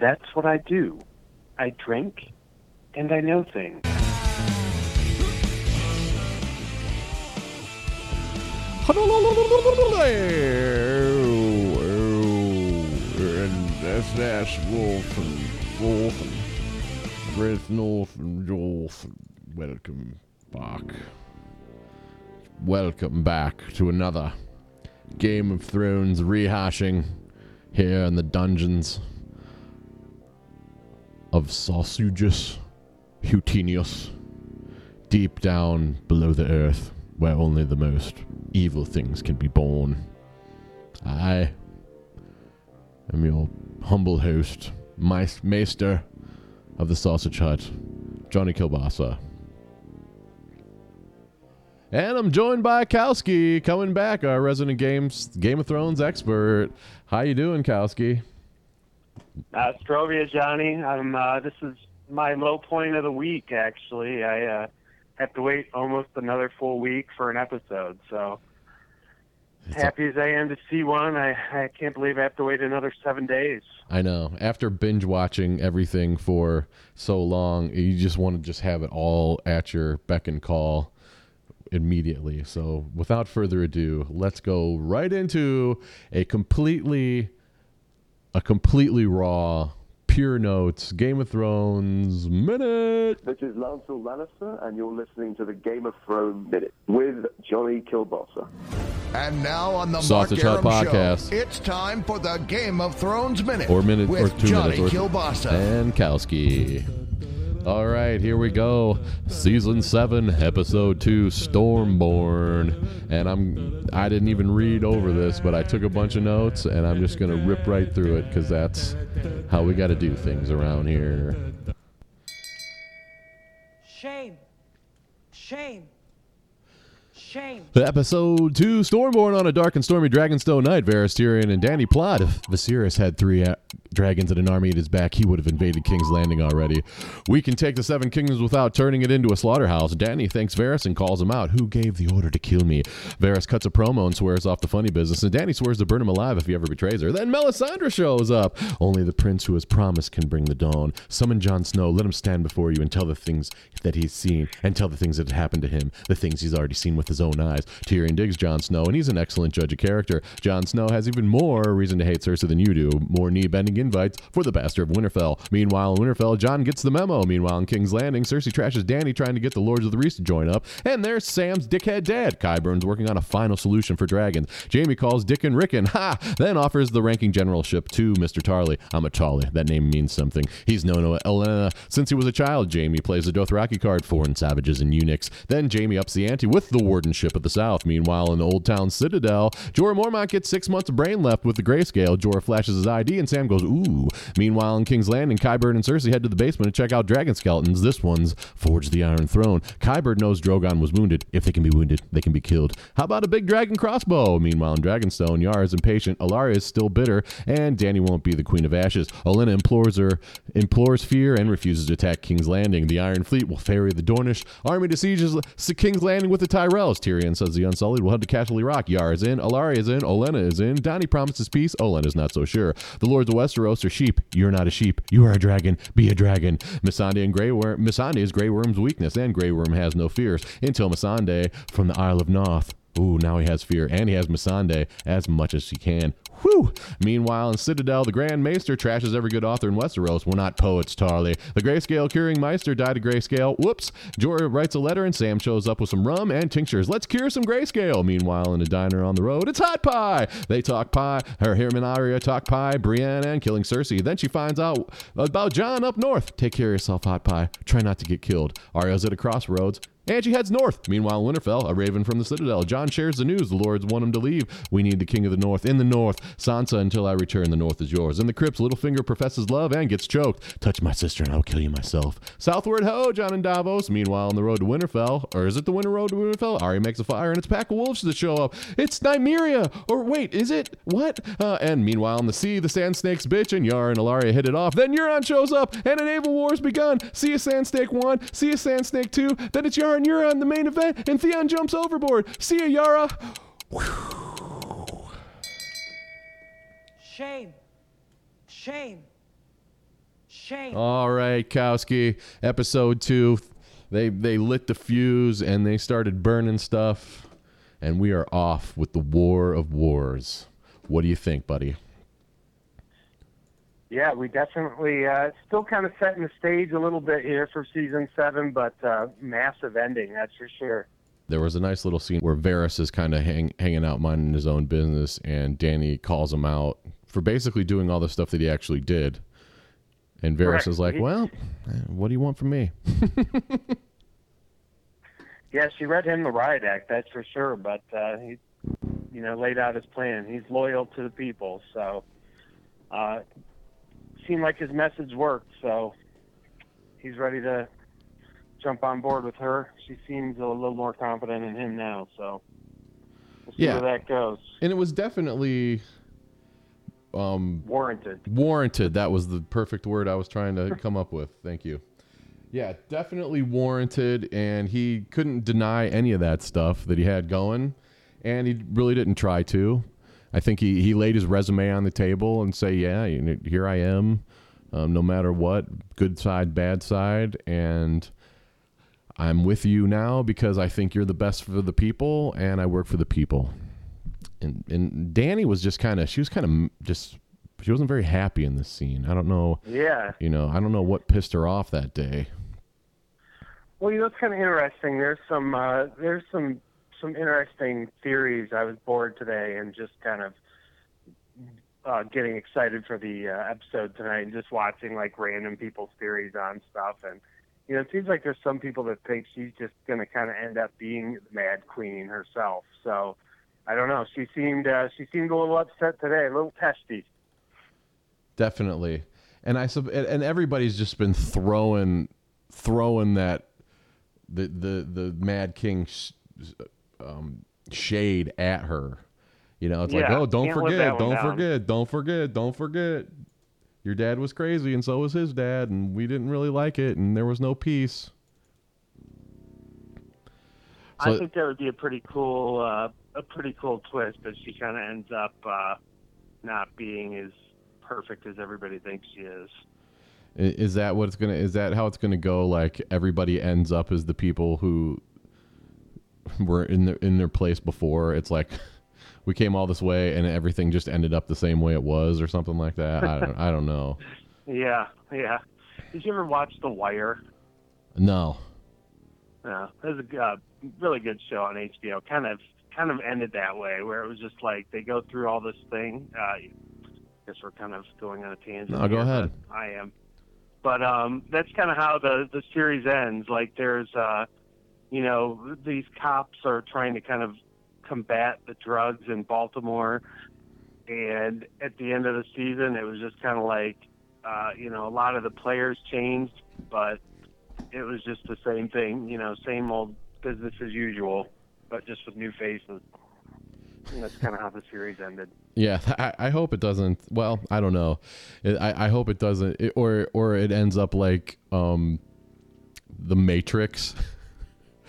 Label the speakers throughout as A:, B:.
A: That's what I do. I drink and I know things.
B: And that's that's Wolf and Wolf and Chris North and. Welcome back. Welcome back to another Game of Thrones rehashing here in the dungeons of Sausages Hutinius, deep down below the earth, where only the most evil things can be born. I am your humble host, Meis- Maester of the Sausage Hut, Johnny Kielbasa. And I'm joined by Kowski, coming back, our resident games Game of Thrones expert. How you doing, Kowski?
A: Uh, Strovia, Johnny. I'm. Uh, this is my low point of the week. Actually, I uh, have to wait almost another full week for an episode. So
B: It's
A: happy as I am to see one, I, I can't believe I have to wait another seven days.
B: I know. After binge watching everything for so long, you just want to just have it all at your beck and call immediately. So, without further ado, let's go right into a completely a completely raw pure notes Game of Thrones minute.
C: This is Lancel Lannister, and you're listening to the Game of Thrones Minute with Johnny Kielbasa.
D: And now on the
B: Sausage
D: Mark
B: Hut Podcast.
D: Show, it's time for the Game of Thrones Minute
B: Or minute
D: with
B: or two
D: Johnny
B: minutes or
D: Kielbasa.
B: and Kowski. All right, here we go. Season 7, episode 2, Stormborn. And I'm I didn't even read over this, but I took a bunch of notes and I'm just going to rip right through it cuz that's how we got to do things around here.
E: Shame. Shame. Shame.
B: Episode 2 Stormborn on a dark and stormy Dragonstone night. Varys, Tyrion, and Danny plot. If Viserys had three uh, dragons and an army at his back, he would have invaded King's Landing already. We can take the Seven Kingdoms without turning it into a slaughterhouse. Danny thanks Varys and calls him out. Who gave the order to kill me? Varys cuts a promo and swears off the funny business, and Danny swears to burn him alive if he ever betrays her. Then Melisandre shows up. Only the prince who has promised can bring the dawn. Summon Jon Snow. Let him stand before you and tell the things that he's seen, and tell the things that happened to him, the things he's already seen with his own eyes. Tyrion digs Jon Snow, and he's an excellent judge of character. Jon Snow has even more reason to hate Cersei than you do. More knee-bending invites for the bastard of Winterfell. Meanwhile, in Winterfell, Jon gets the memo. Meanwhile, in King's Landing, Cersei trashes Danny trying to get the Lords of the Reese to join up. And there's Sam's dickhead dad. Qyburn's working on a final solution for dragons. Jaime calls Dick and Rickon. Ha! Then offers the ranking generalship to Mr. Tarly. I'm a Tarly. That name means something. He's known Olenna since he was a child. Jaime plays the Dothraki card, foreign savages and eunuchs. Then Jaime ups the ante with the wardenship of the South. Meanwhile, in the Old Town Citadel, Jorah Mormont gets six months of brain left with the grayscale. Jorah flashes his ID and Sam goes, ooh. Meanwhile, in King's Landing, Qyburn and Cersei head to the basement to check out dragon skeletons. This one's Forge the Iron Throne. Qyburn knows Drogon was wounded. If they can be wounded, they can be killed. How about a big dragon crossbow? Meanwhile, in Dragonstone, Yara is impatient, Ellaria is still bitter, and Danny won't be the Queen of Ashes. Olenna implores her, implores fear, and refuses to attack King's Landing. The Iron Fleet will ferry the Dornish army to sieges King's Landing with the Tyrells. Tyrion says the Unsullied will head to Castle Rock. Yara is in, Ellaria is in, Olenna is in. Danny promises peace. Olenna's not so sure. The Lords of Westeros are sheep. You're not a sheep. You are a dragon. Be a dragon. Missandei and Grey Worm. Missandei is Grey Worm's weakness, and Grey Worm has no fears until Missandei from the Isle of Naath. Ooh, now he has fear, and he has Missandei as much as he can. Whew. Meanwhile, in Citadel, the Grand Maester trashes every good author in Westeros. We're not poets, Tarly. The Grayscale curing Maester died of Grayscale. Whoops. Jorah writes a letter, and Sam shows up with some rum and tinctures. Let's cure some Grayscale. Meanwhile, in a diner on the road, it's Hot Pie. They talk pie. Her Herman Arya talk pie. Brienne and killing Cersei. Then she finds out about Jon up north. Take care of yourself, Hot Pie. Try not to get killed. Arya's at a crossroads. And she heads north. Meanwhile, Winterfell, a raven from the Citadel. Jon shares the news. The Lords want him to leave. We need the King of the North in the North. Sansa, until I return, the North is yours. In the crypts, Littlefinger professes love and gets choked. Touch my sister and I'll kill you myself. Southward, ho, Jon and Davos. Meanwhile, on the road to Winterfell, or is it the Winter Road to Winterfell? Arya makes a fire and it's pack of wolves that show up. It's Nymeria. Or wait, is it? What? Uh, and meanwhile, on the sea, the Sand Snakes bitch and Yara and Ellaria hit it off. Then Euron shows up and a naval war's begun. See a Sand Snake 1, see a Sand Snake 2. Then it's Yara and Euron the main event, and Theon jumps overboard. See ya, Yara.
E: Shame. Shame. Shame.
B: All right, Kowski. Episode two. They they lit the fuse and they started burning stuff, and we are off with the war of wars. What do you think, buddy?
A: Yeah, we definitely uh, still kind of setting the stage a little bit here for season seven, but uh, massive ending, that's for sure.
B: There was a nice little scene where Varys is kind of hang, hanging out minding his own business, and Danny calls him out for basically doing all the stuff that he actually did. And Varys
A: Correct.
B: is like, "Well, what do you want from me?"
A: Yeah, she read him the riot act, that's for sure. But uh, he, you know, laid out his plan. He's loyal to the people, so uh, seemed like his message worked. So he's ready to jump on board with her. She seems a little more confident in him now. So we'll see
B: Yeah.
A: where that goes.
B: And it was definitely um,
A: Warranted.
B: warranted. That was the perfect word I was trying to come up with. Thank you. Yeah, definitely warranted, and he couldn't deny any of that stuff that he had going, and he really didn't try to. I think he, he laid his resume on the table and say, "Yeah, you know, here I am, um, no matter what, good side, bad side, and I'm with you now because I think you're the best for the people, and I work for the people." And and Danny was just kind of she was kind of just she wasn't very happy in this scene. I don't know,
A: Yeah.
B: you know, I don't know what pissed her off that day.
A: Well, you know, it's kind of interesting. There's some uh, there's some some interesting theories. I was bored today and just kind of uh, getting excited for the uh, episode tonight and just watching like random people's theories on stuff. And you know, it seems like there's some people that think she's just going to kind of end up being the Mad Queen herself. So I don't know. She seemed uh, she seemed a little upset today, a little testy.
B: Definitely. And I sub and, everybody's just been throwing throwing that the the the Mad King sh- um, shade at her. You know, it's like, "Oh, don't
A: can't live that
B: forget, don't
A: down."
B: forget, don't forget, don't forget. Your dad was crazy and so was his dad and we didn't really like it and there was no peace." So-
A: I think that would be a pretty cool, uh, a pretty cool twist. But she kind of ends up uh, not being as perfect as everybody thinks she is.
B: Is that what it's gonna? Is that how it's gonna go? Like everybody ends up as the people who were in their in their place before. It's like we came all this way and everything just ended up the same way it was, or something like that. I don't. I don't know.
A: Yeah, yeah. Did you ever watch The Wire?
B: No.
A: No, it was a uh, really good show on HBO. Kind of, kind of ended that way, where it was just like they go through all this thing. Uh, I guess we're kind of going on a tangent.
B: No, go ahead.
A: I am. But um, that's kind of how the the series ends. Like there's, uh, you know, these cops are trying to kind of combat the drugs in Baltimore, and at the end of the season, it was just kind of like, uh, you know, a lot of the players changed, but it was just the same thing, you know, same old business as usual, but just with new faces. And that's kind of how the series ended.
B: Yeah, I, I hope it doesn't. Well, I don't know. I, I hope it doesn't, it, or or it ends up like um, the Matrix,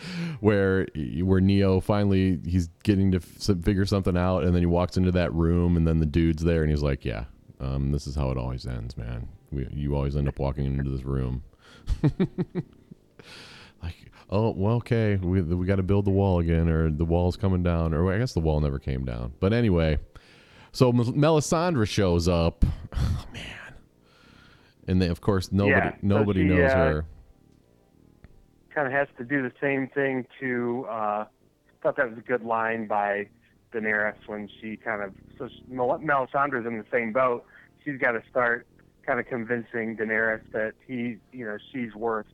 B: where where Neo finally he's getting to f- figure something out, and then he walks into that room, and then the dude's there, and he's like, "Yeah, um, this is how it always ends, man. We, you always end up walking into this room." like, oh well, okay, we we got to build the wall again, or the wall's coming down, or I guess the wall never came down. But anyway, so Mel- Melisandre shows up. Oh, man, and then of course nobody
A: Yeah, so
B: nobody
A: she,
B: knows
A: uh,
B: her.
A: Kind of has to do the same thing to. Uh, thought that was a good line by Daenerys when she kind of. So she- Mel- Melisandre's in the same boat. She's got to start kind of convincing Daenerys that he, you know, she's worth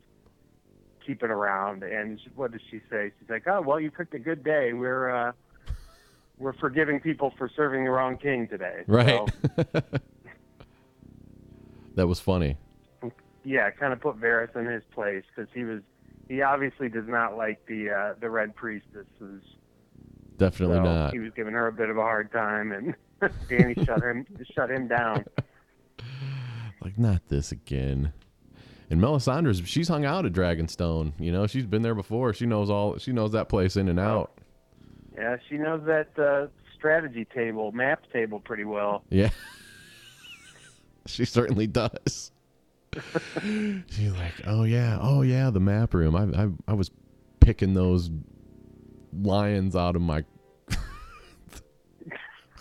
A: keeping around. And she, what does she say? She's like, "Oh, well, you picked a good day. We're." uh we're forgiving people for serving the wrong king today.
B: Right.
A: So,
B: that was funny.
A: yeah, kind of put Varys in his place because he was he obviously does not like the uh, the Red Priestesses.
B: Definitely
A: so
B: not.
A: He was giving her a bit of a hard time, and Danny shut him shut him down.
B: Like not this again. And Melisandre's she's hung out at Dragonstone. You know, she's been there before. She knows all. She knows that place in and out.
A: Yeah, she knows that uh, strategy table, map table pretty well.
B: Yeah. she certainly does. She's like, "Oh yeah, oh yeah, the map room. I I, I was picking those lions out of my."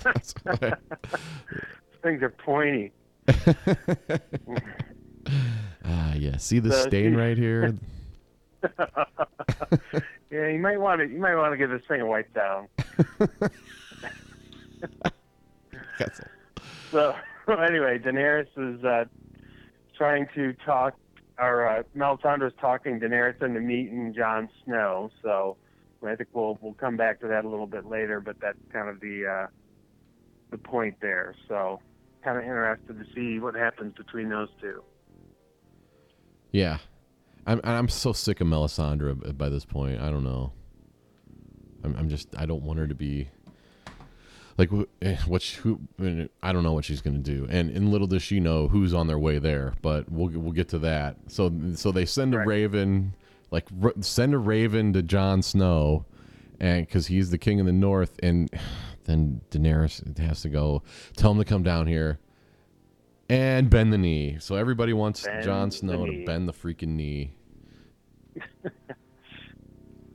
B: I-
A: Things are pointy.
B: Ah, yeah. See the
A: So
B: stain right here?
A: Yeah, you might want to. You might want to get this thing wiped down.
B: That's
A: So anyway, Daenerys is uh, trying to talk, or uh, Melisandre's talking Daenerys into meeting Jon Snow. So I think we'll we'll come back to that a little bit later, but that's kind of the uh, the point there. So kind of interested to see what happens between those two.
B: Yeah, I'm I'm so sick of Melisandre by this point. I don't know. I'm I'm just I don't want her to be like eh, what she, who I don't know what she's gonna do. And and little does she know who's on their way there. But we'll we'll get to that. So so they send a
A: Right.
B: raven like r- send a raven to Jon Snow, and because he's the king of the north, and then Daenerys has to go tell him to come down here. And bend the knee. So everybody wants
A: Bend
B: Jon Snow to bend the freaking knee.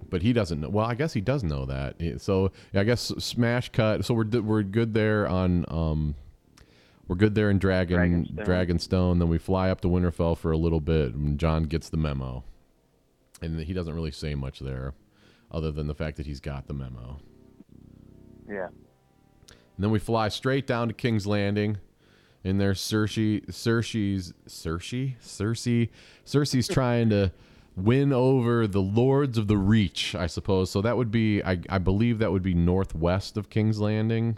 B: but he doesn't know. Well, I guess he does know that. So I guess smash cut. So we're we're good there on um, we're good there in Dragon
A: Dragonstone.
B: Dragonstone. Then we fly up to Winterfell for a little bit, and Jon gets the memo, and he doesn't really say much there, other than the fact that he's got the memo.
A: Yeah.
B: And then we fly straight down to King's Landing. And there's Cersei. Cersei's Cersei. Cersei. Cersei's trying to win over the Lords of the Reach, I suppose. So that would be, I, I believe, that would be northwest of King's Landing.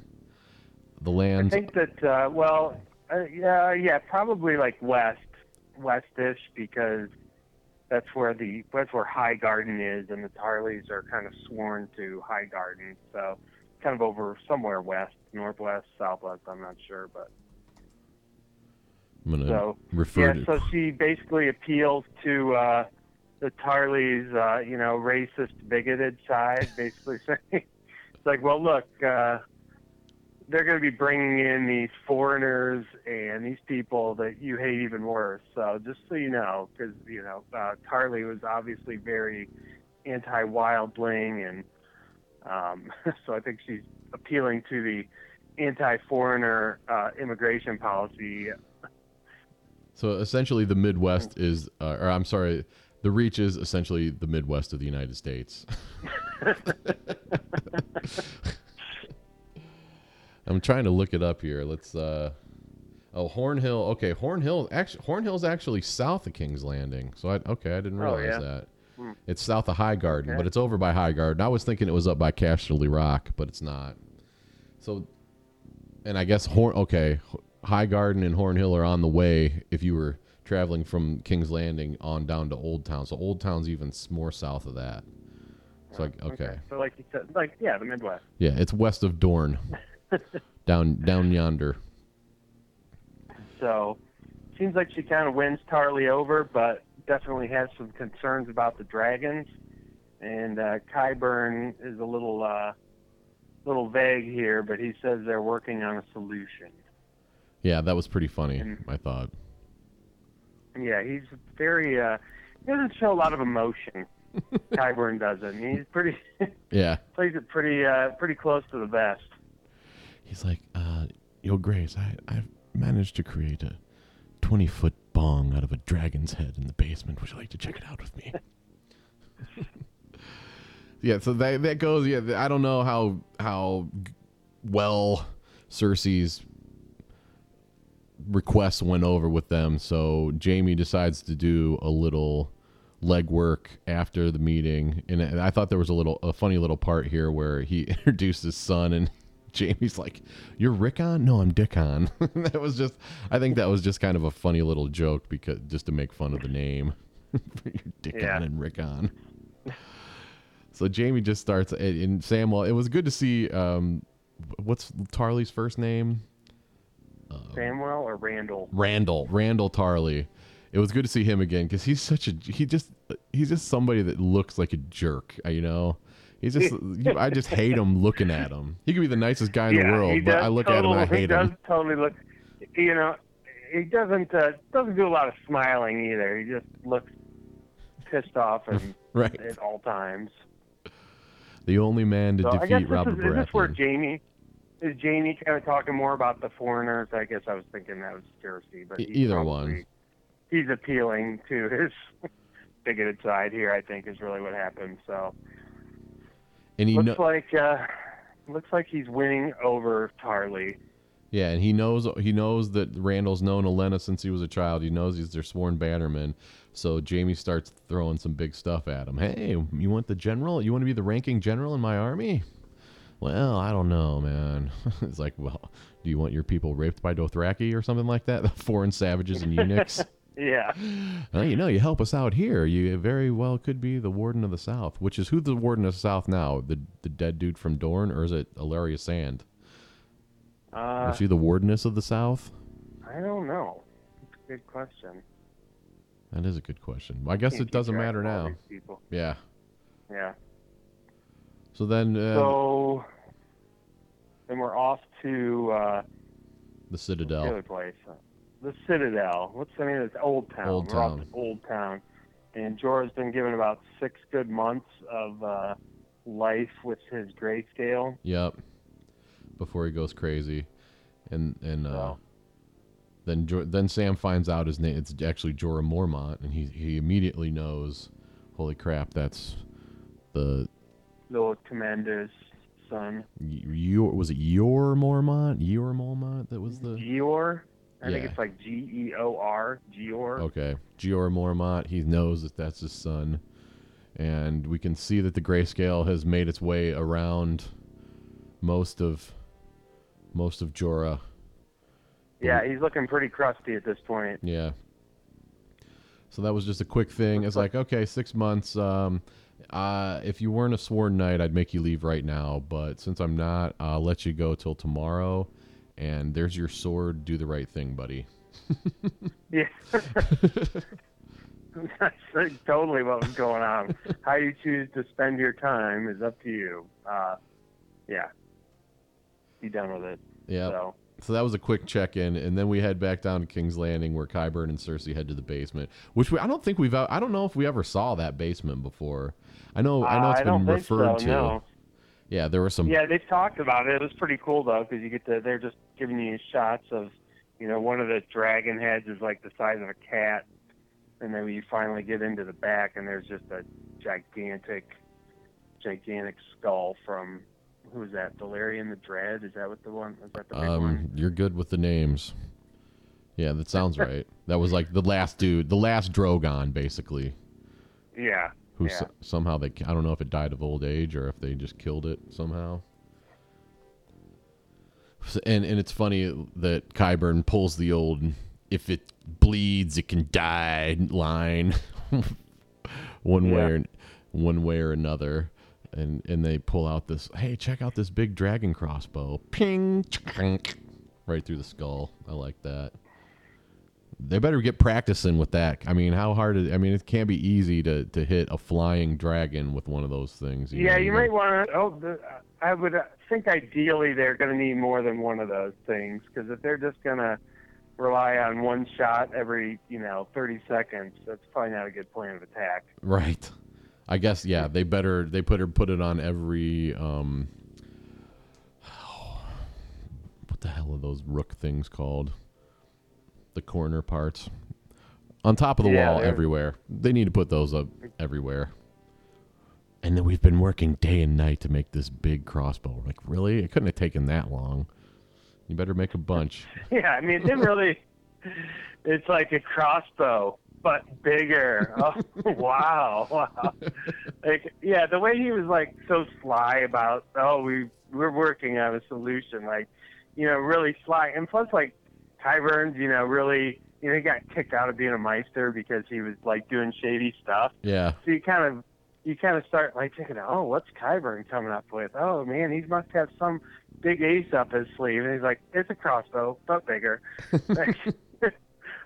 B: The
A: land.
B: I
A: think that uh, well, uh, yeah, yeah, probably like west, westish because that's where the that's where High Garden is, and the Tarlys are kind of sworn to High Garden, so kind of over somewhere west, northwest, southwest. I'm not sure, but
B: I'm gonna
A: so
B: refer
A: yeah. So she basically appeals to uh, the Tarlys, uh, you know, racist, bigoted side, basically saying it's like, well, look. Uh, they're going to be bringing in these foreigners and these people that you hate even worse. So just so you know, because you know, uh, Tarly was obviously very anti-wildling, and um, so I think she's appealing to the anti-foreigner uh, immigration policy.
B: So essentially, the Midwest is, uh, or I'm sorry, the Reach is essentially the Midwest of the United States. I'm trying to look it up here. Let's. uh Oh, Hornhill. Okay, Hornhill. Actually, Hornhill's actually south of King's Landing. So I okay, I didn't
A: Oh,
B: realize
A: yeah?
B: that.
A: Hmm.
B: It's south of High Garden,
A: Okay.
B: but it's over by High Garden. I was thinking it was up by Casterly Rock, but it's not. So, and I guess Horn. Okay, High Garden and Hornhill are on the way if you were traveling from King's Landing on down to Old Town. So Old Town's even more south of that. So like okay.
A: So like you said, like yeah, the Midwest.
B: Yeah, it's west of Dorne. down down yonder.
A: So seems like she kind of wins Tarly over, but definitely has some concerns about the dragons. And uh, Qyburn is a little uh, little vague here, but he says they're working on a solution.
B: Yeah, that was pretty funny,
A: And-
B: I thought.
A: Yeah, he's very. Uh, he doesn't show a lot of emotion. Qyburn doesn't. He's pretty
B: Yeah.
A: plays it pretty uh, pretty close to the best.
B: He's like, uh, Your Grace, I, I've managed to create a 20 foot bong out of a dragon's head in the basement. Would you like to check it out with me? yeah, so that, that goes. Yeah, I don't know how, how well Cersei's requests went over with them. So Jaime decides to do a little legwork after the meeting, and I thought there was a little a funny little part here where he introduced his son, and Jaime's like, "You're Rickon? No, I'm Dickon." that was just, I think that was just kind of a funny little joke because just to make fun of the name, You're Dickon
A: Yeah.
B: and Rickon. So Jaime just starts, and and Samuel. It was good to see. Um, what's Tarly's first name?
A: Samuel or Randall?
B: Randall, Randall Tarly. It was good to see him again because he's such a he just he's just somebody that looks like a jerk. uh, You know, he's just you, I just hate him looking at him. He could be the nicest guy in
A: yeah,
B: the world, but I look at him and I
A: he
B: hate
A: does
B: him.
A: totally look. You know, he doesn't uh, doesn't do a lot of smiling either. He just looks pissed off and
B: Right.
A: at all times.
B: The only man to
A: So
B: defeat Robert
A: is, is this where
B: Baratheon.
A: Jaime is Jaime kind of talking more about the foreigners? I guess I was thinking that was Cersei, but he's
B: either
A: probably-
B: one.
A: He's appealing to his bigoted side here. I think is really what happened. So
B: and he
A: looks
B: know,
A: like uh, looks like he's winning over Tarly.
B: yeah, and he knows he knows that Randall's known Olenna since he was a child. He knows he's their sworn bannerman. So Jaime starts throwing some big stuff at him. Hey, you want the general? You want to be the ranking general in my army? Well, I don't know, man. it's like, well, do you want your people raped by Dothraki or something like that? The foreign savages and eunuchs.
A: Yeah,
B: Well, you know, you help us out here. You very well could be the Warden of the South, which is who the Warden of the South now? The the dead dude from Dorne, or is it Ellaria Sand?
A: uh,
B: is she the Wardeness of the South?
A: I don't know. It's a good question.
B: That is a good question. I guess it doesn't matter now. Yeah.
A: Yeah.
B: So then, uh,
A: So then we're off to uh,
B: the
A: the
B: Citadel.
A: other place, the Citadel. What's the name of this? Old Town.
B: Old
A: we're off
B: Town.
A: to Old Town, and Jorah's been given about six good months of uh, life with his grayscale.
B: Yep. Before he goes crazy, and and uh, then then Sam finds out his name. It's actually Jorah Mormont, and he he immediately knows. Holy crap! That's the
A: The commander's son,
B: your was it your Mormont? Your Mormont that was the
A: Geor. I think it's like G E O R. Geor.
B: okay. Gior Mormont. He knows that that's his son, and we can see that the grayscale has made its way around most of most of Jorah.
A: Yeah, he's looking pretty crusty at this point.
B: Yeah. So that was just a quick thing. It's like, okay, six months. Um, uh, if you weren't a sworn knight, I'd make you leave right now. But since I'm not, I'll let you go till tomorrow. And there's your sword. Do the right thing, buddy.
A: Yeah. That's totally what was going on. How you choose to spend your time is up to you. Uh, yeah. Be done with it.
B: Yeah.
A: So,
B: So that was a quick check in, and then we head back down to King's Landing, where Qyburn and Cersei head to the basement. Which we, I don't think we've. I don't know if we ever saw that basement before. I know. I know
A: uh,
B: it's
A: I
B: been referred
A: so,
B: to.
A: No.
B: Yeah, there were some.
A: Yeah, they've talked about it. It was pretty cool though, because you get to they're just giving you shots of, you know, one of the dragon heads is like the size of a cat, and then you finally get into the back, and there's just a gigantic, gigantic skull from who's that? Valerian the Dread? Is that what the one? Is that the big one?
B: Um, you're good with the names. Yeah, that sounds right. That was like the last dude, the last Drogon, basically.
A: Yeah.
B: Who
A: yeah.
B: s- somehow they I don't know if it died of old age or if they just killed it somehow. And and it's funny that Qyburn pulls the old "if it bleeds, it can die" line, one way or one way or another, and and they pull out this hey check out this big dragon crossbow, ping, right through the skull. I like that. They better get practicing with that. I mean, how hard? Is, I mean, it can't be easy to, to hit a flying dragon with one of those things.
A: Yeah,
B: know,
A: you
B: gotta-
A: might want to. Oh, the, I would uh, think ideally they're going to need more than one of those things because if they're just going to rely on one shot every, you know, 30 seconds, that's probably not a good plan of attack.
B: Right. I guess yeah. They better they put her put it on every um. What the hell are those rook things called? The corner parts. On top of the
A: Yeah,
B: wall, everywhere. They need to put those up everywhere. And then we've been working day and night to make this big crossbow. Like, really? It couldn't have taken that long. You better make a bunch.
A: Yeah, I mean, it didn't really. It's like a crossbow, but bigger. Oh, wow, wow. Like, yeah, the way he was like so sly about, oh, we we're working on a solution, like, you know, really sly. And plus, like, Ty Burns, you know, really, you know, he got kicked out of being a Maester because he was like doing shady stuff.
B: Yeah.
A: So you kind of you kind of start like thinking, oh, what's Qyburn coming up with? Oh man, he must have some big ace up his sleeve. And he's like, it's a crossbow, but bigger. Like,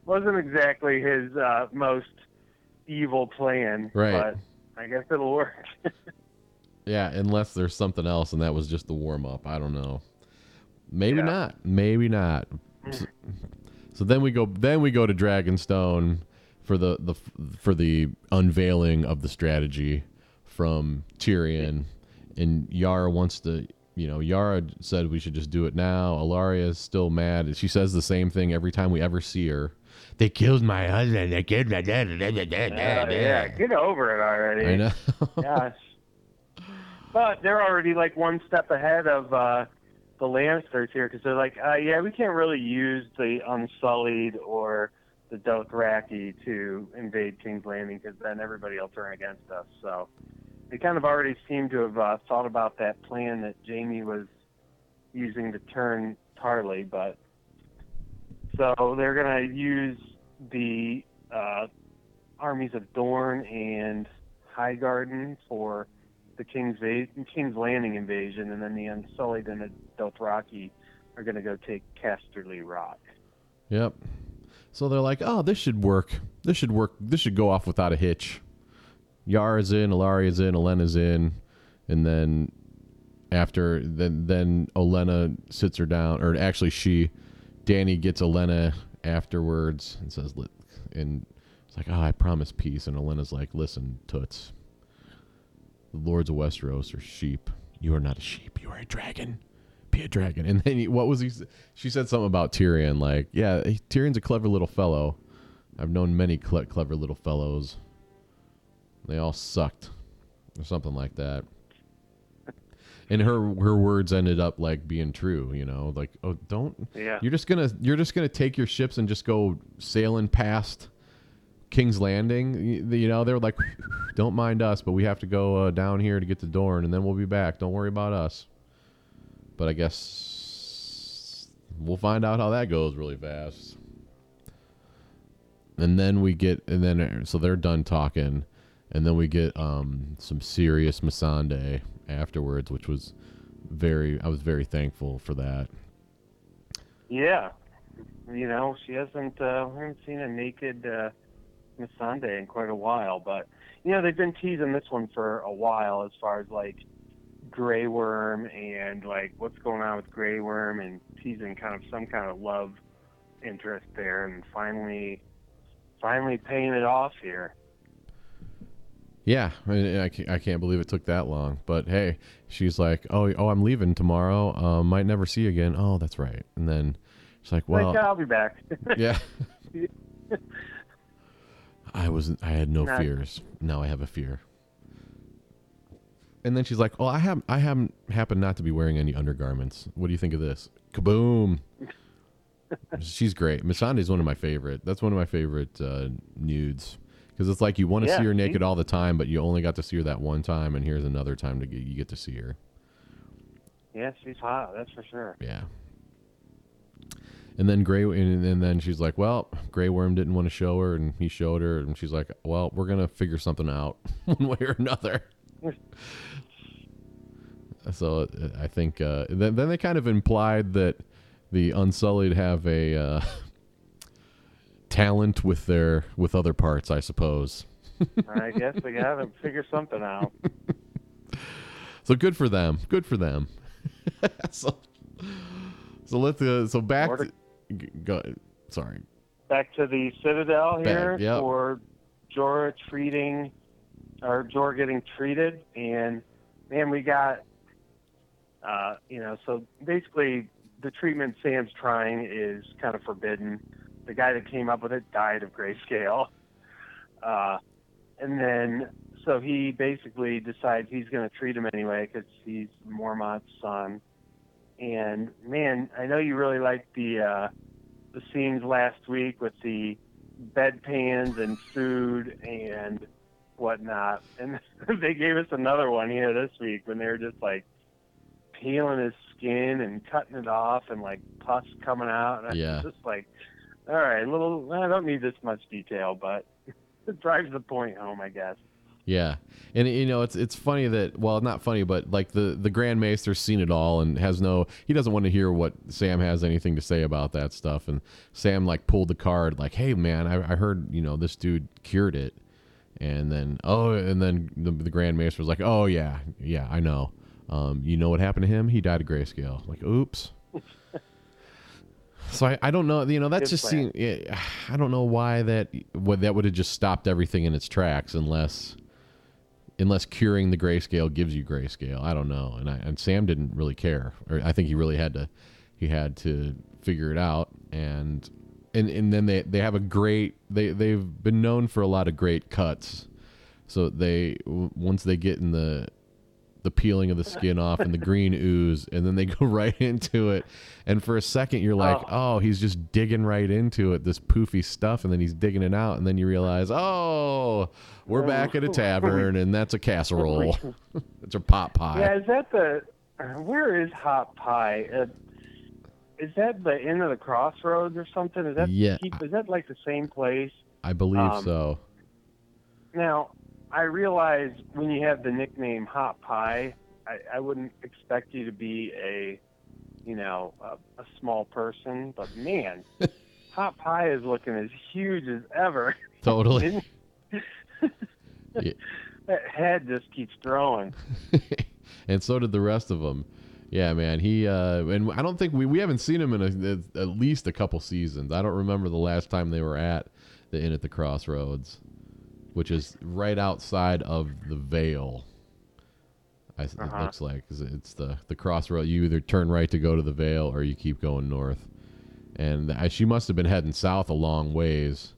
A: wasn't exactly his uh, most evil plan,
B: Right.
A: but I guess it'll work.
B: Yeah, unless there's something else, and that was just the warm up. I don't know. Maybe
A: Yeah.
B: not. Maybe not. S- So then we go then we go to Dragonstone for the, the for the unveiling of the strategy from Tyrion and Yara wants to you know, Yara said we should just do it now. Ellaria is still mad. She says the same thing every time we ever see her. They killed my husband. They killed my dad.
A: Uh, yeah, get over it already.
B: I know.
A: Gosh. But they're already like one step ahead of uh, the Lannisters here because they're like, uh, yeah, we can't really use the Unsullied or the Dothraki to invade King's Landing because then everybody will turn against us. So they kind of already seem to have uh, thought about that plan that Jaime was using to turn Tarly, but so they're going to use the uh, armies of Dorne and Highgarden for the King's Va- King's Landing invasion, and then the Unsullied and the Dothraki are going to go take Casterly Rock.
B: Yep. So they're like, oh, this should work. This should work. This should go off without a hitch. Yara's in, Ellaria's in, Olenna's in, and then after then then Olenna sits her down, or actually she, Danny gets Olenna afterwards and says, and it's like, oh, I promise peace, and Olenna's like, listen, toots, the lords of Westeros are sheep. You are not a sheep. You are a dragon. Be a dragon. And then he, what was he? She said something about Tyrion. Like, yeah, Tyrion's a clever little fellow. I've known many cle clever little fellows. They all sucked, or something like that. And her her words ended up like being true. You know, like, oh, don't.
A: Yeah.
B: You're just gonna you're just gonna take your ships and just go sailing past King's Landing. You, you know, they were like, don't mind us, but we have to go uh, down here to get to Dorne, and then we'll be back. Don't worry about us. But I guess we'll find out how that goes really fast. And then we get, and then so they're done talking, and then we get um, some serious Missandei afterwards, which was very. I was very thankful for that.
A: Yeah, you know, she hasn't. Uh, haven't seen a naked uh, Missandei in quite a while, but you know, they've been teasing this one for a while as far as like Grey Worm and like what's going on with Grey Worm and teasing kind of some kind of love interest there, and finally, finally paying it off here.
B: Yeah, I, I, can't, believe it took that long. But hey, she's like, "Oh, oh, I'm leaving tomorrow. Um, might never see you again." Oh, that's right. And then she's like, "Well,
A: like, I'll be back.
B: yeah." I wasn't. I had no
A: Not-
B: fears. Now I have a fear. And then she's like, "Oh, I have. I haven't happened not to be wearing any undergarments. What do you think of this?" Kaboom! she's great. Missandei is one of my favorite. That's one of my favorite uh, nudes because it's like you want to
A: Yeah,
B: see her naked all the time, but you only got to see her that one time, and here's another time to get you get to see her.
A: yeah, she's hot. That's for sure.
B: Yeah. And then Gray, and, and then she's like, "Well, Gray Worm didn't want to show her, and he showed her, and she's like, "Well, we're gonna figure something out, one way or another." so uh, I think uh, then then they kind of implied that the Unsullied have a uh, talent with their with other parts, I suppose.
A: I guess they got to figure something out.
B: So good for them. Good for them. so so let's uh, so back. To, go, sorry.
A: back to the Citadel here
B: Back, yep.
A: for Jorah treating or Jorah getting treated, and man, we got uh, you know, so basically the treatment Sam's trying is kind of forbidden. The guy that came up with it died of grayscale, uh, and then so he basically decides he's going to treat him anyway because he's Mormont's son. And man, I know you really liked the uh, the scenes last week with the bedpans and food and whatnot. And they gave us another one here this week when they were just like peeling his skin and cutting it off and like pus coming out. And I
B: Yeah.
A: was just like, all right, little, I don't need this much detail, but it drives the point home, I guess.
B: Yeah, and you know it's it's funny that well not funny but like the the Grand Maester's seen it all and has no he doesn't want to hear what Sam has anything to say about that stuff. And Sam like pulled the card like hey man I, I heard you know this dude cured it. And then oh and then the, the Grand Maester was like oh yeah yeah I know. Um you know what happened to him? He died of grayscale. Like oops So I, I don't know. You know, that
A: Good
B: just
A: plan.
B: seems. I don't know why that what that would have just stopped everything in its tracks unless unless curing the grayscale gives you grayscale. I don't know. And I, and Sam didn't really care, or I think he really had to he had to figure it out. And and and then they they have a great they they've been known for a lot of great cuts. So they once they get in the the peeling of the skin off and the green ooze, and then they go right into it. And for a second, you're like, oh. he's just digging right into it, this poofy stuff, and then he's digging it out, and then you realize, oh, we're back at a tavern, and that's a casserole. it's a pot pie.
A: Yeah, is that the? Where is Hot Pie? Uh, is that the end of the crossroads or something? Is that
B: Yeah.
A: keep- Is that like the same place?
B: I believe
A: Um,
B: so.
A: Now, I realize when you have the nickname Hot Pie, I, I wouldn't expect you to be a, you know, a, a small person, but man, Hot Pie is looking as huge as ever.
B: Totally. Yeah.
A: that head just keeps growing.
B: and so did the rest of them. Yeah, man. He uh, and I don't think we we haven't seen him in a, at least a couple seasons. I don't remember the last time they were at the Inn at the Crossroads, which is right outside of the Vale. I, It
A: Uh-huh.
B: looks like it's the the crossroad. You either turn right to go to the Vale or you keep going north. And I, she must have been heading south a long ways.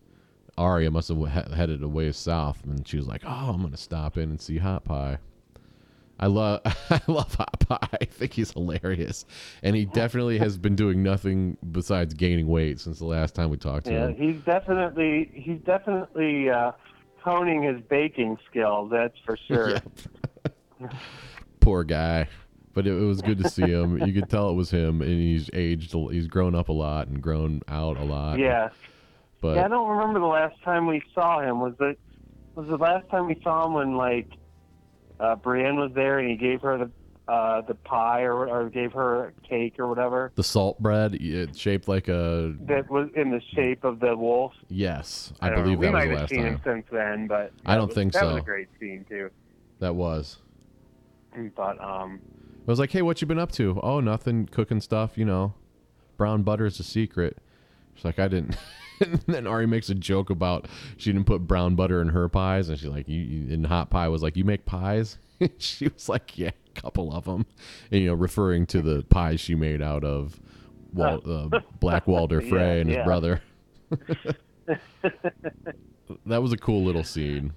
B: Arya must have he- headed a ways south, and she was like, "Oh, I'm gonna stop in and see Hot Pie." I love I love Hot Pie. I think he's hilarious, and he definitely has been doing nothing besides gaining weight since the last time we talked to
A: Yeah,
B: him.
A: he's definitely he's definitely uh, honing his baking skills. That's for sure.
B: Poor guy, but it, it was good to see him. You could tell it was him, and he's aged. He's grown up a lot and grown out a lot.
A: Yeah.
B: but
A: Yeah, I don't remember the last time we saw him. Was it was the last time we saw him when like uh Brienne was there and he gave her the uh the pie or or gave her a cake or whatever
B: the salt bread, it's shaped like a
A: that was in the shape of the wolf.
B: yes. I,
A: don't know.
B: believe
A: we
B: was
A: might
B: the
A: have
B: last
A: seen
B: time.
A: him since then, but
B: I don't
A: was-
B: think
A: that
B: so.
A: was a great scene too.
B: That was.
A: But um,
B: I was like, "Hey, what you been up to?" "Oh, nothing. Cooking stuff. You know, brown butter is a secret." She's like, "I didn't." and then Ari makes a joke about she didn't put brown butter in her pies, and she's like, "You." you and Hot Pie was like, "You make pies?" she was like, "Yeah, a couple of them," and you know, referring to the pies she made out of Wal- uh, Black Walder
A: Yeah,
B: Frey and his
A: yeah.
B: brother. that was a cool little scene.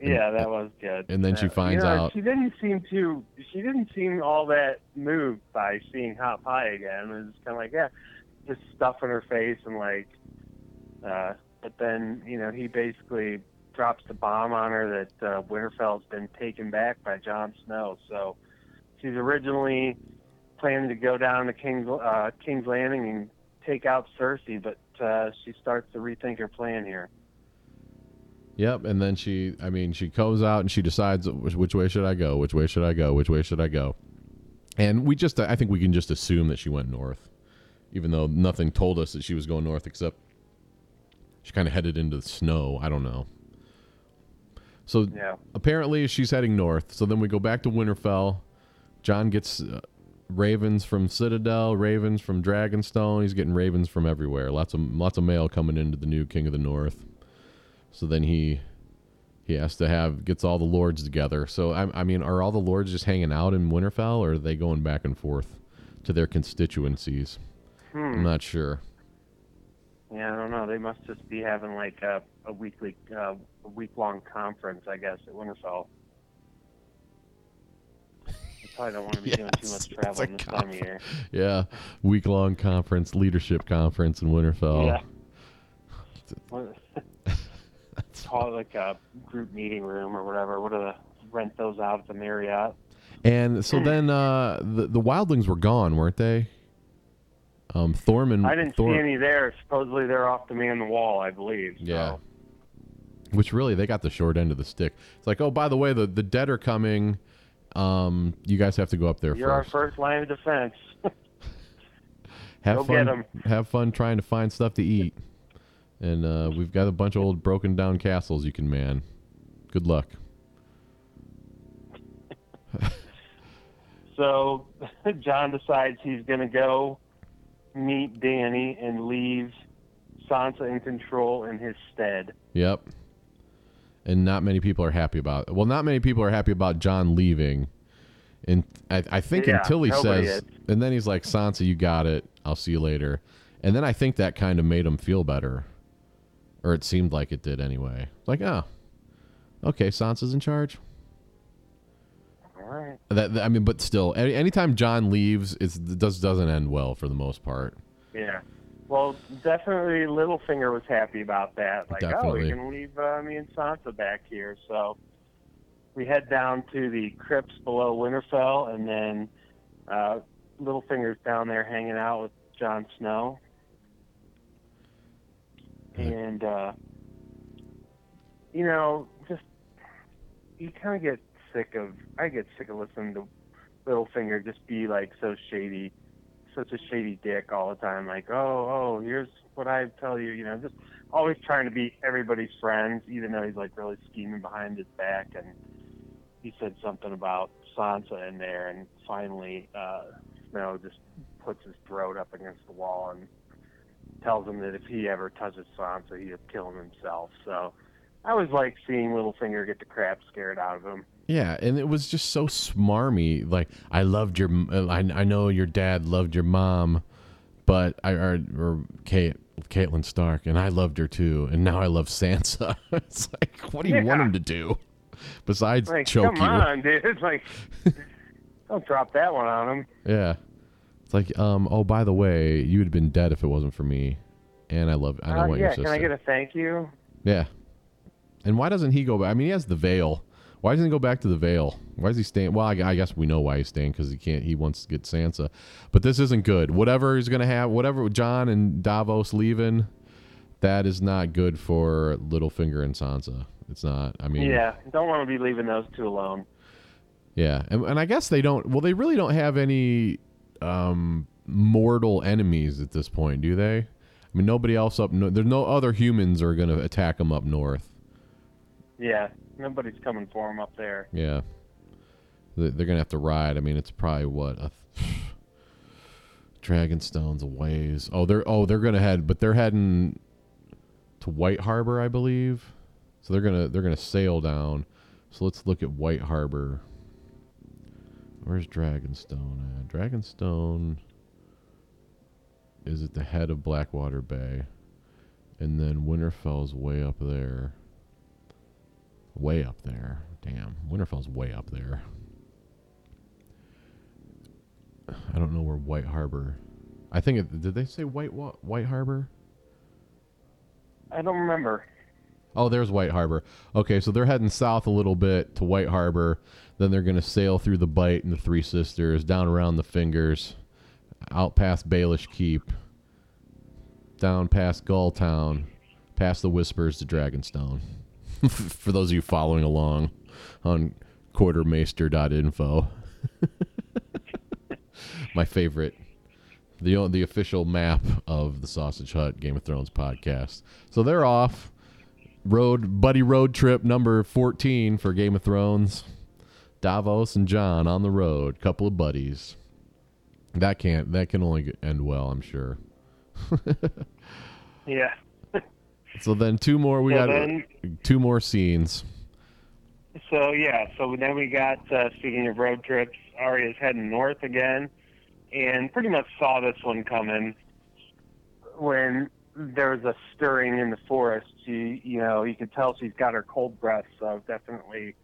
A: yeah, that was good.
B: and then she finds
A: you know,
B: out-
A: she didn't seem to. She didn't seem all that moved by seeing hot pie again. It was kind of like, yeah, just stuff in her face and like. Uh, but then you know he basically drops the bomb on her that uh, Winterfell's been taken back by Jon Snow. So she's originally planning to go down to King's uh, King's Landing and take out Cersei, but uh, she starts to rethink her plan here.
B: Yep, and then she, I mean, she comes out and she decides which, which way should I go, which way should I go, which way should I go, and we just, I think we can just assume that she went north, even though nothing told us that she was going north except she kind of headed into the snow. I don't know. So
A: Yeah.
B: apparently she's heading north. So then we go back to Winterfell. Jon gets uh, ravens from Citadel, ravens from Dragonstone. He's getting ravens from everywhere. Lots of lots of mail coming into the new King of the North. So then he he has to have gets all the lords together. So I, I mean, are all the lords just hanging out in Winterfell, or are they going back and forth to their constituencies? I'm not sure.
A: Yeah, I don't know. They must just be having like a, a weekly, uh, a week long conference, I guess, at Winterfell. They probably don't want to be doing too much traveling this time of year.
B: Yeah, week long conference, leadership conference in Winterfell.
A: Yeah. Call it like a group meeting room or whatever. What do the rent those out at the Marriott?
B: And so then uh, the the wildlings were gone, weren't they? Um, Tormund.
A: I didn't
B: Thor-
A: see any there. Supposedly they're off to man the wall, I believe. So.
B: Yeah. Which really, they got the short end of the stick. It's like, oh, by the way, the the dead are coming. Um, you guys have to go up there
A: You're our
B: first.
A: first line of defense.
B: have
A: go
B: fun. Have fun trying to find stuff to eat. And uh, we've got a bunch of old broken down castles you can man. Good luck.
A: So Jon decides he's going to go meet Danny and leaves Sansa in control in his stead.
B: Yep. And not many people are happy about. It. Well, not many people are happy about Jon leaving. And I, I think
A: Yeah,
B: until he says,
A: is.
B: and then he's like, Sansa, you got it. I'll see you later. And then I think that kind of made him feel better, or it seemed like it did anyway. Like, oh, okay, Sansa's in charge.
A: Right.
B: That, that- I mean, but still, any, anytime Jon leaves, it's, it does doesn't end well for the most part.
A: Yeah. Well, definitely Littlefinger was happy about that. Like, oh,
B: Definitely.
A: we can leave uh, me and Sansa back here. So we head down to the crypts below Winterfell, and then uh, Littlefinger's down there hanging out with Jon Snow. And, uh, you know, just, you kind of get sick of, I get sick of listening to Littlefinger just be like so shady such a shady dick all the time. Like, oh, oh, here's what I tell you. You know, just always trying to be everybody's friends, even though he's like really scheming behind his back. And he said something about Sansa in there, and finally, uh, Snow just puts his throat up against the wall and tells him that if he ever touches Sansa, he'll kill him himself. So. I always like seeing Littlefinger get the crap scared out of him.
B: Yeah, and it was just so smarmy. Like I loved your, uh, I, I know your dad loved your mom, but I or, or Kate, Catelyn Stark, and I loved her too, and now I love Sansa. it's like, what do you want him to do besides
A: Like,
B: choke
A: come
B: you?
A: on, dude! It's like, don't drop that one on him.
B: Yeah, it's like, um, oh, by the way, you would have been dead if it wasn't for me, and I love, I don't
A: Uh,
B: want
A: yeah,
B: your sister.
A: Yeah, can I get a thank you?
B: Yeah. And why doesn't he go back? I mean, he has the Vale. Why doesn't he go back to the Vale? Why is he staying? Well, I, I guess we know why he's staying because he can't. He wants to get Sansa, but this isn't good. Whatever he's gonna have, whatever Jon and Davos leaving, that is not good for Littlefinger and Sansa. It's not. I mean,
A: Yeah, don't want to be leaving those two alone.
B: yeah, and, and I guess they don't. Well, they really don't have any um, mortal enemies at this point, do they? I mean, nobody else up. No, there's no other humans are gonna attack them up north.
A: Yeah, nobody's coming for him up there.
B: Yeah. They- They're to have to ride. I mean, it's probably what a Dragonstone's a ways. Oh, they're oh, they're to head, but they're heading to White Harbor, I believe. So they're to they're to sail down. So let's look at White Harbor. Where's Dragonstone at? Dragonstone is at the head of Blackwater Bay. And then Winterfell's way up there. Way up there. Damn. Winterfell's way up there. I don't know where White Harbor. I think it, did they say White White Harbor?
A: I don't remember.
B: Oh, there's White Harbor. Okay, so they're heading south a little bit to White Harbor. Then they're going to sail through the Bight and the Three Sisters, down around the Fingers, out past Baelish Keep, down past Gulltown, past the Whispers to Dragonstone. For those of you following along on quartermaester.info. My favorite the the official map of the Sausage Hut Game of Thrones podcast. So they're off road buddy road trip number 14 for Game of Thrones. Davos and Jon on the road, couple of buddies. That can't that can only end well, I'm sure.
A: Yeah.
B: So then two more we
A: So
B: got
A: then-
B: two more scenes.
A: So yeah, so then we got uh, speaking of road trips, Arya's heading north again, and pretty much saw this one coming when there was a stirring in the forest. She, you know, you could tell she's got her cold breath, so definitely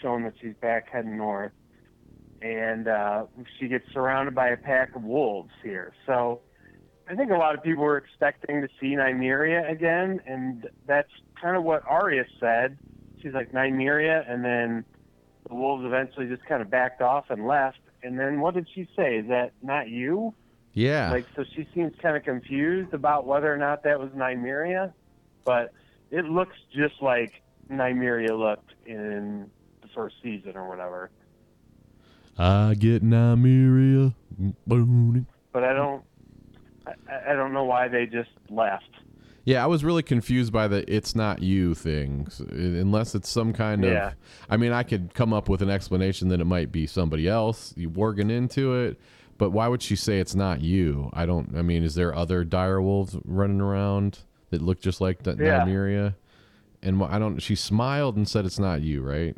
A: showing that she's back heading north. And uh, she gets surrounded by a pack of wolves here. So I think a lot of people were expecting to see Nymeria again, and that's kind of what Arya said she's like Nymeria, and then the wolves eventually just kind of backed off and left. And then what did she say? Is that not you?
B: Yeah.
A: Like, so she seems kind of confused about whether or not that was Nymeria, but it looks just like Nymeria looked in the first season or whatever.
B: I get Nymeria.
A: But I don't, I, I don't know why they just left.
B: Yeah, I was really confused by the "it's not you" things. Unless it's some kind
A: Yeah.
B: of, I mean, I could come up with an explanation that it might be somebody else you working into it, But why would she say it's not you? I don't. I mean, is there other dire wolves running around that look just like the
A: Yeah.
B: Nymeria? And I don't. She smiled and said it's not you, right?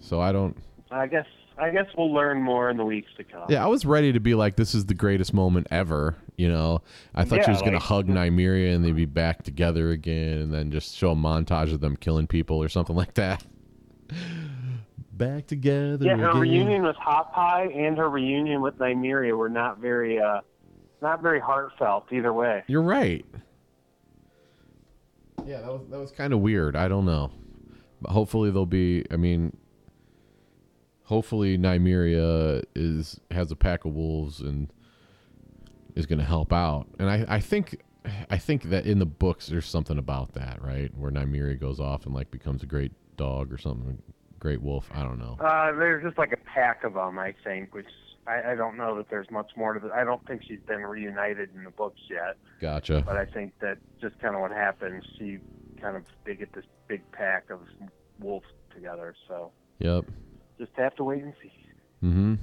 B: So I don't.
A: I guess I guess we'll learn more in the weeks to come.
B: Yeah, I was ready to be like, this is the greatest moment ever. You know, I thought she
A: Yeah,
B: was gonna hug Nymeria and they'd be back together again, and then just show a montage of them killing people or something like that. back together.
A: Yeah, her
B: again.
A: reunion with Hot Pie and her reunion with Nymeria were not very uh not very heartfelt either way.
B: You're right. Yeah, that was that was kind of weird. I don't know, but hopefully they'll be. I mean, hopefully Nymeria is has a pack of wolves and is going to help out. And I I think I think that in the books there's something about that, right? Where Nymeria goes off and like becomes a great dog or something, great wolf. I don't know.
A: Uh, there's just like a pack of them, I think, which I, I don't know that there's much more to the. I don't think she's been reunited in the books yet,
B: Gotcha.
A: but I think that just kind of what happens. She kind of they get this big pack of wolves together, so
B: Yep.
A: Just have to wait and see.
B: Mm-hmm.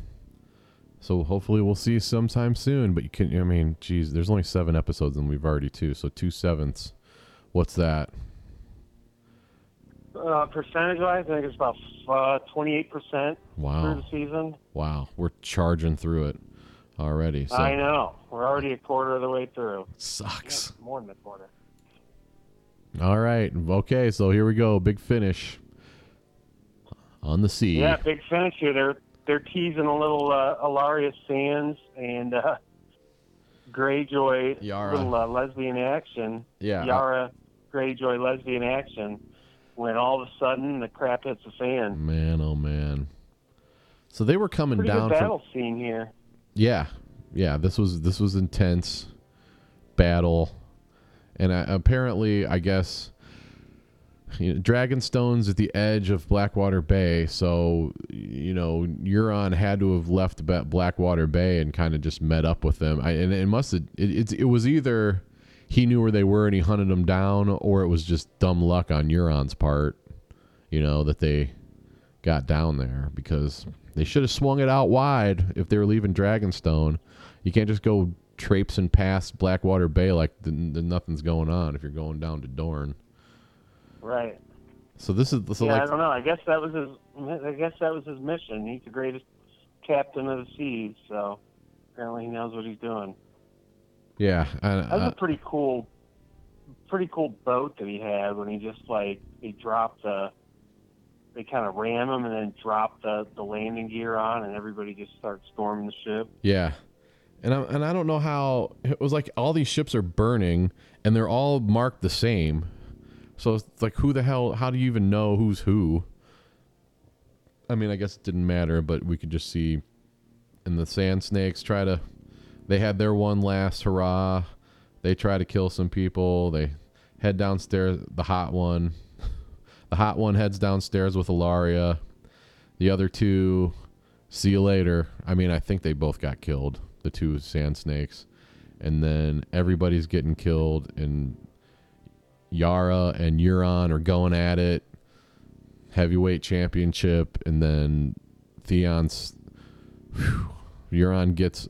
B: So hopefully we'll see you sometime soon. But you can, I mean, geez, there's only seven episodes and we've already two, so two sevenths. What's that?
A: Uh, percentage wise, I think it's about uh, 28% through
B: Wow,
A: the season.
B: wow, we're charging through it already. So
A: I know. We're already a quarter of the way through.
B: sucks.
A: More than a quarter.
B: All right, okay, so here we go, big finish on the sea.
A: Yeah, big finish here. They're they're teasing a little uh, Ellaria Sands and uh, Greyjoy
B: Yara.
A: little uh, lesbian action.
B: Yeah, uh,
A: Yara Greyjoy lesbian action. When all of a sudden the crap hits the fan.
B: man, oh man. So they were coming
A: Pretty
B: down
A: good
B: from
A: battle scene here.
B: Yeah, yeah. This was this was intense battle, and I, apparently, I guess you know, Dragonstone's at the edge of Blackwater Bay, so you know Euron had to have left Blackwater Bay and kind of just met up with them. I, and it must have it, it, it was either he knew where they were and he hunted them down, or it was just dumb luck on Euron's part. You know that they got down there because they should have swung it out wide if they were leaving Dragonstone. You can't just go traipsing past Blackwater Bay like the, the nothing's going on if you're going down to Dorne.
A: Right.
B: So this is so
A: yeah, I don't know. I guess that was his. I guess that was his mission. He's the greatest captain of the seas, so apparently he knows what he's doing.
B: yeah, I,
A: That was
B: I,
A: a pretty cool, pretty cool boat that he had when he just like he dropped the, they kind of ram him and then dropped the the landing gear on, and everybody just starts storming the ship.
B: yeah. And I, and I don't know how it was like all these ships are burning and they're all marked the same. So it's like who the hell how do you even know who's who? I mean, I guess it didn't matter, but we could just see and the sand snakes try to they had their one last hurrah. They try to kill some people. They head downstairs the hot one. The hot one heads downstairs with Ellaria. The other two see you later. I mean, I think they both got killed, the two sand snakes. And then everybody's getting killed and Yara and Euron are going at it. Heavyweight championship and then Theon's whew, Euron gets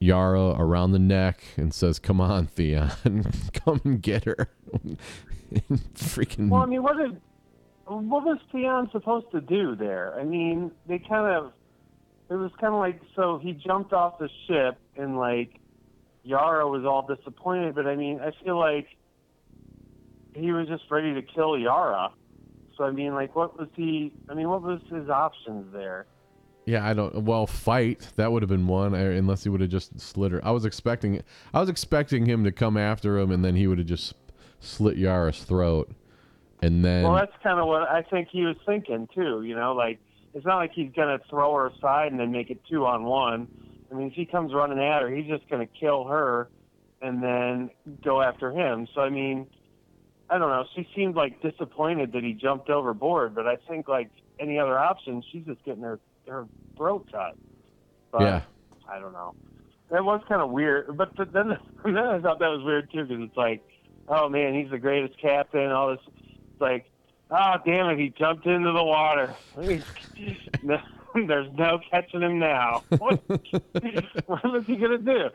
B: Yara around the neck and says, "Come on, Theon, come and get her." Freaking
A: Well, I mean, what did what was Theon supposed to do there? I mean, they kind of it was kind of like so he jumped off the ship and like Yara was all disappointed, but I mean, I feel like he was just ready to kill Yara. So I mean, like, what was he? I mean, what was his options there?
B: Yeah, I don't. Well, fight that would have been one, uh, unless he would have just slit her. I was expecting, I was expecting him to come after him, and then he would have just slit Yara's throat, and then
A: Well, that's kind of what I think he was thinking too. You know, like it's not like he's gonna throw her aside and then make it two on one. I mean, if he comes running at her, he's just gonna kill her and then go after him. So I mean, I don't know. She seemed like disappointed that he jumped overboard, but I think like any other option, she's just getting her her throat cut. But
B: yeah,
A: I don't know. That was kind of weird, but th- then then I thought that was weird too because it's like, oh man, he's the greatest captain. All this, it's like, oh damn it, he jumped into the water. There's no catching him now. What, what is he gonna do?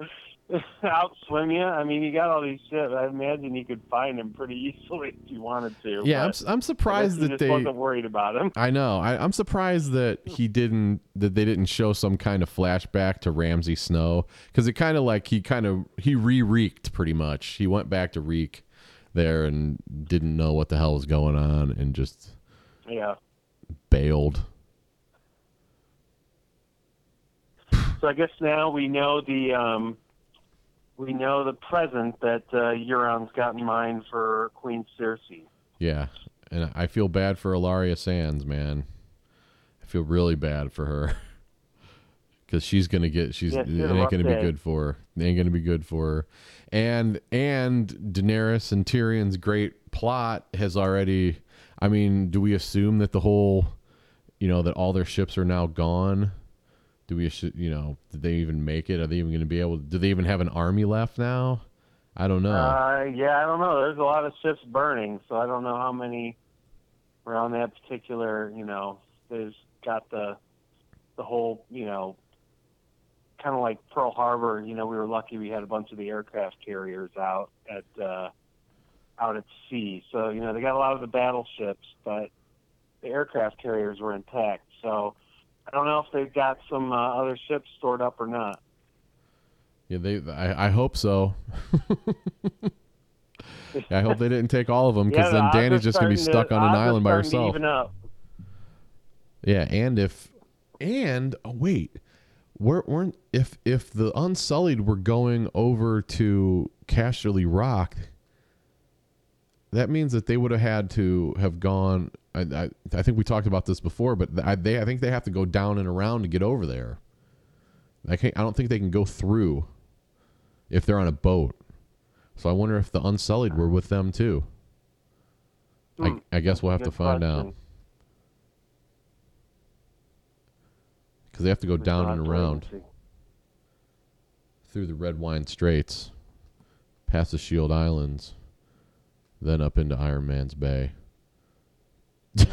A: Outswim you? I mean, you got all these ships. I imagine you could find him pretty easily if you wanted to.
B: Yeah, I'm, I'm surprised that they.
A: wasn't worried about him.
B: I know. I, I'm surprised that he didn't. That they didn't show some kind of flashback to Ramsay Snow because it kind of like he kind of he re-reeked pretty much. He went back to reek there and didn't know what the hell was going on and just
A: Yeah.
B: bailed.
A: So I guess now we know the um, we know the present that uh, Euron's got in mind for Queen Cersei.
B: Yeah, and I feel bad for Ellaria Sands, man. I feel really bad for her because she's gonna get. She's
A: Yeah,
B: it
A: she had a
B: ain't gonna be good for her. It ain't gonna be good for her. And and Daenerys and Tyrion's great plot has already. I mean, do we assume that the whole, you know, that all their ships are now gone? Do we, you know, did they even make it? Are they even going to be able? Do they even have an army left now? I don't know.
A: Uh, yeah, I don't know. There's a lot of ships burning, so I don't know how many on that particular. You know, there's got the the whole. You know, kind of like Pearl Harbor. You know, we were lucky we had a bunch of the aircraft carriers out at uh, out at sea. So you know, they got a lot of the battleships, but the aircraft carriers were intact. So I don't know if they've got some uh, other ships stored up or not.
B: Yeah, they. I, I hope so. I hope they didn't take all of them because
A: Yeah, the
B: then
A: Dany's
B: just gonna be
A: starting to-
B: stuck on an island by herself. Yeah, and if and oh, wait, weren't weren't if if the Unsullied were going over to Casterly Rock, that means that they would have had to have gone. I, I, I think we talked about this before, but I, they I think they have to go down and around to get over there. I can't. I don't think they can go through if they're on a boat. So I wonder if the Unsullied were with them too. I,
A: Hmm.
B: I guess we'll have to find out. because they have to go down and around through the Redwyne Straits, past the Shield Islands, then up into Ironman's Bay.
A: I'll have to pull up, uh,
B: Oh,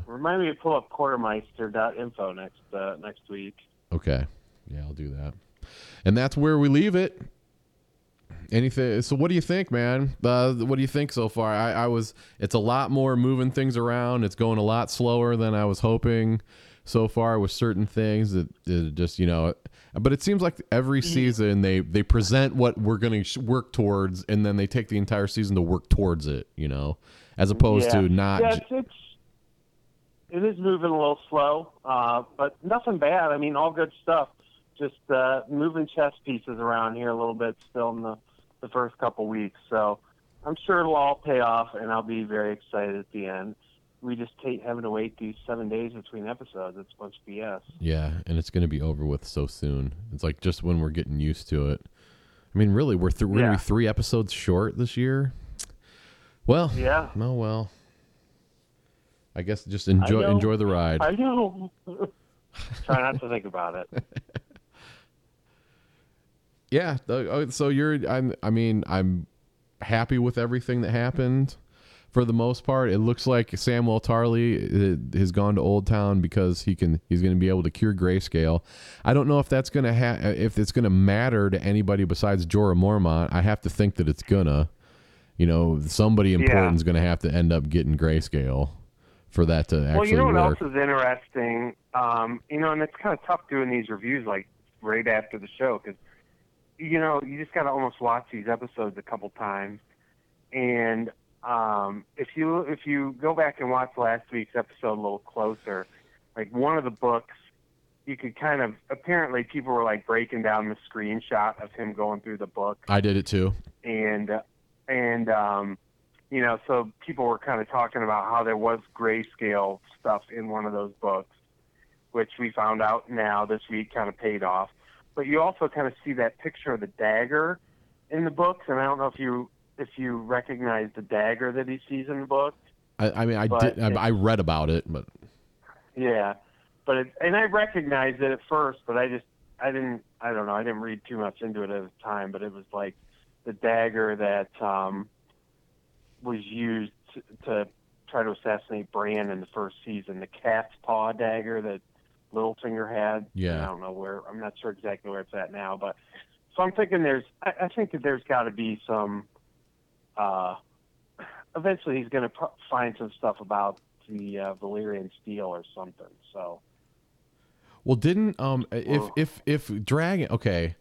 A: Remind me to pull up quartermaester.info next uh, next week.
B: okay, yeah, I'll do that, and that's where we leave it. Anything? So, what do you think, man? Uh, what do you think so far? I, I was. It's a lot more moving things around. It's going a lot slower than I was hoping so far with certain things. That just you know, but it seems like every season they they present what we're going to sh- work towards, and then they take the entire season to work towards it. You know, as opposed
A: yeah.
B: to not.
A: Yeah, it's, it's it is moving a little slow, uh, but nothing bad. I mean, all good stuff. Just uh, moving chess pieces around here a little bit still in the the first couple weeks. So I'm sure it'll all pay off, and I'll be very excited at the end. We just hate having to wait these seven days between episodes. It's a bunch of BS.
B: Yeah, and it's going to be over with so soon. It's like just when we're getting used to it. I mean, really, we're th- we're gonna be three episodes short this year. Well,
A: Yeah.
B: Oh well. I guess just enjoy enjoy the ride.
A: I know. Try not to think about it.
B: yeah. oh, So you're. I'm. I mean, I'm happy with everything that happened. For the most part, it looks like Samwell Tarly uh, has gone to Oldtown because he can. He's going to be able to cure grayscale. I don't know if that's going to ha- if it's going to matter to anybody besides Jorah Mormont. I have to think that it's gonna. You know, somebody important is going to have to end up getting grayscale for that to actually work.
A: well, you know what
B: work.
A: else is interesting? Um, you know, and it's kind of tough doing these reviews like right after the show because you know you just got to almost watch these episodes a couple times, and um, if you if you go back and watch last week's episode a little closer, like one of the books, you could kind of apparently people were like breaking down the screenshot of him going through the book
B: I did it too.
A: and uh, and um, you know, so people were kind of talking about how there was grayscale stuff in one of those books, which we found out now this week kind of paid off. But you also kind of see that picture of the dagger in the books, and I don't know if you if you recognize the dagger that he sees in the book.
B: I, I mean, I did. I,
A: it-
B: I read about it, but
A: Yeah, but it, and I recognized it at first, but I just I didn't I don't know I didn't read too much into it at the time, but it was like the dagger that um, was used to, to try to assassinate Bran in the first season. The cat's paw dagger that Littlefinger had.
B: Yeah.
A: I don't know where. I'm not sure exactly where it's at now, but so I'm thinking there's. I, I think that there's got to be some. Uh, eventually, he's going to pro- find some stuff about the uh, Valyrian steel or something. So.
B: Well, didn't um if if if dragon okay,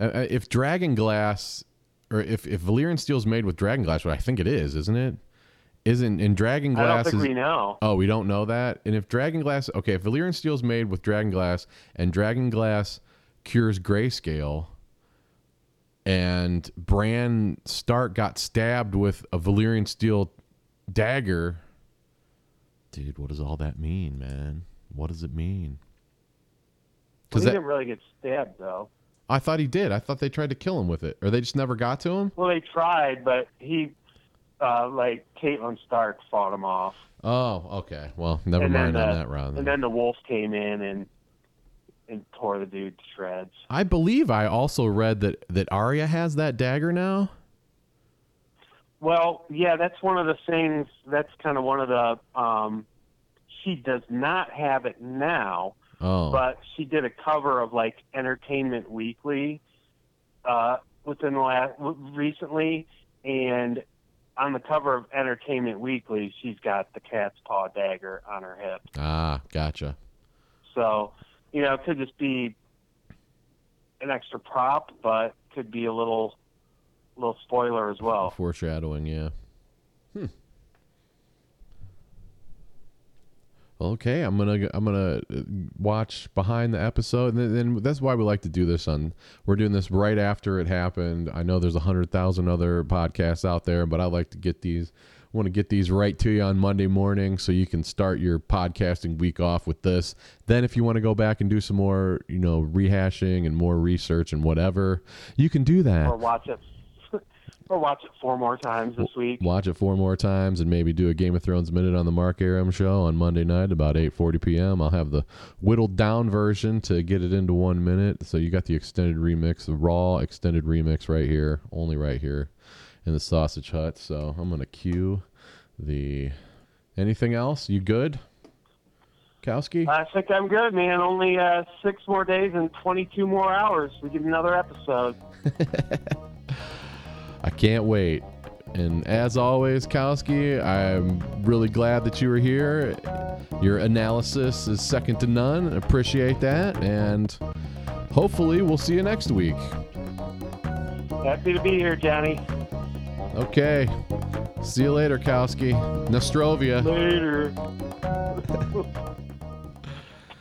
B: uh, uh, if dragon glass or if if Valyrian steel's made with dragon glass, what I think it is, isn't it? Isn't in dragon glass?
A: I don't think
B: is
A: we know.
B: Oh, we don't know that. And if dragon glass, okay, if Valyrian steel's made with dragon glass and dragon glass cures grayscale, and Bran Stark got stabbed with a Valyrian steel dagger, dude, what does all that mean, man? What does it mean?
A: Well, he
B: that-
A: didn't really get stabbed though.
B: I thought he did. I thought they tried to kill him with it, or they just never got to him.
A: Well, they tried, but he, uh, like Catelyn Stark, fought him off.
B: Oh, okay. Well, never
A: and
B: mind
A: then,
B: on
A: uh,
B: that round.
A: And then the wolf came in and and tore the dude to shreds.
B: I believe I also read that that Arya has that dagger now.
A: Well, yeah, that's one of the things. That's kind of one of the. Um, she does not have it now,
B: Oh,
A: but she did a cover of like Entertainment Weekly uh, within the last recently, and on the cover of Entertainment Weekly, she's got the cat's paw dagger on her hip.
B: ah, gotcha.
A: So, you know, it could just be an extra prop, but could be a little little spoiler as well.
B: Foreshadowing, yeah. Hmm. Okay, I'm gonna I'm gonna uh, watch behind the episode, and then, that's why we like to do this. On we're doing this right after it happened. I know there's a hundred thousand other podcasts out there, but I like to get these. Want to get these right to you on Monday morning, so you can start your podcasting week off with this. Then, if you want to go back and do some more, you know, rehashing and more research and whatever, you can do that.
A: Or watch it or watch it four more times this week.
B: watch it four more times and maybe do a Game of Thrones minute on the Mark Aram show on Monday night about 8:40 p.m. I'll have the whittled down version to get it into 1 minute. So you got the extended remix, the raw extended remix right here, only right here in the Sausage Hut. So I'm going to cue the Anything else? You good? Kowski?
A: I think I'm good, man. Only uh, six more days and 22 more hours. We get another episode.
B: I can't wait. And as always, Kowski, I'm really glad that you were here. Your analysis is second to none. Appreciate that. And hopefully, we'll see you next week.
A: Happy to be here, Johnny.
B: Okay. See you later, Kowski. Nostrovia.
A: Later.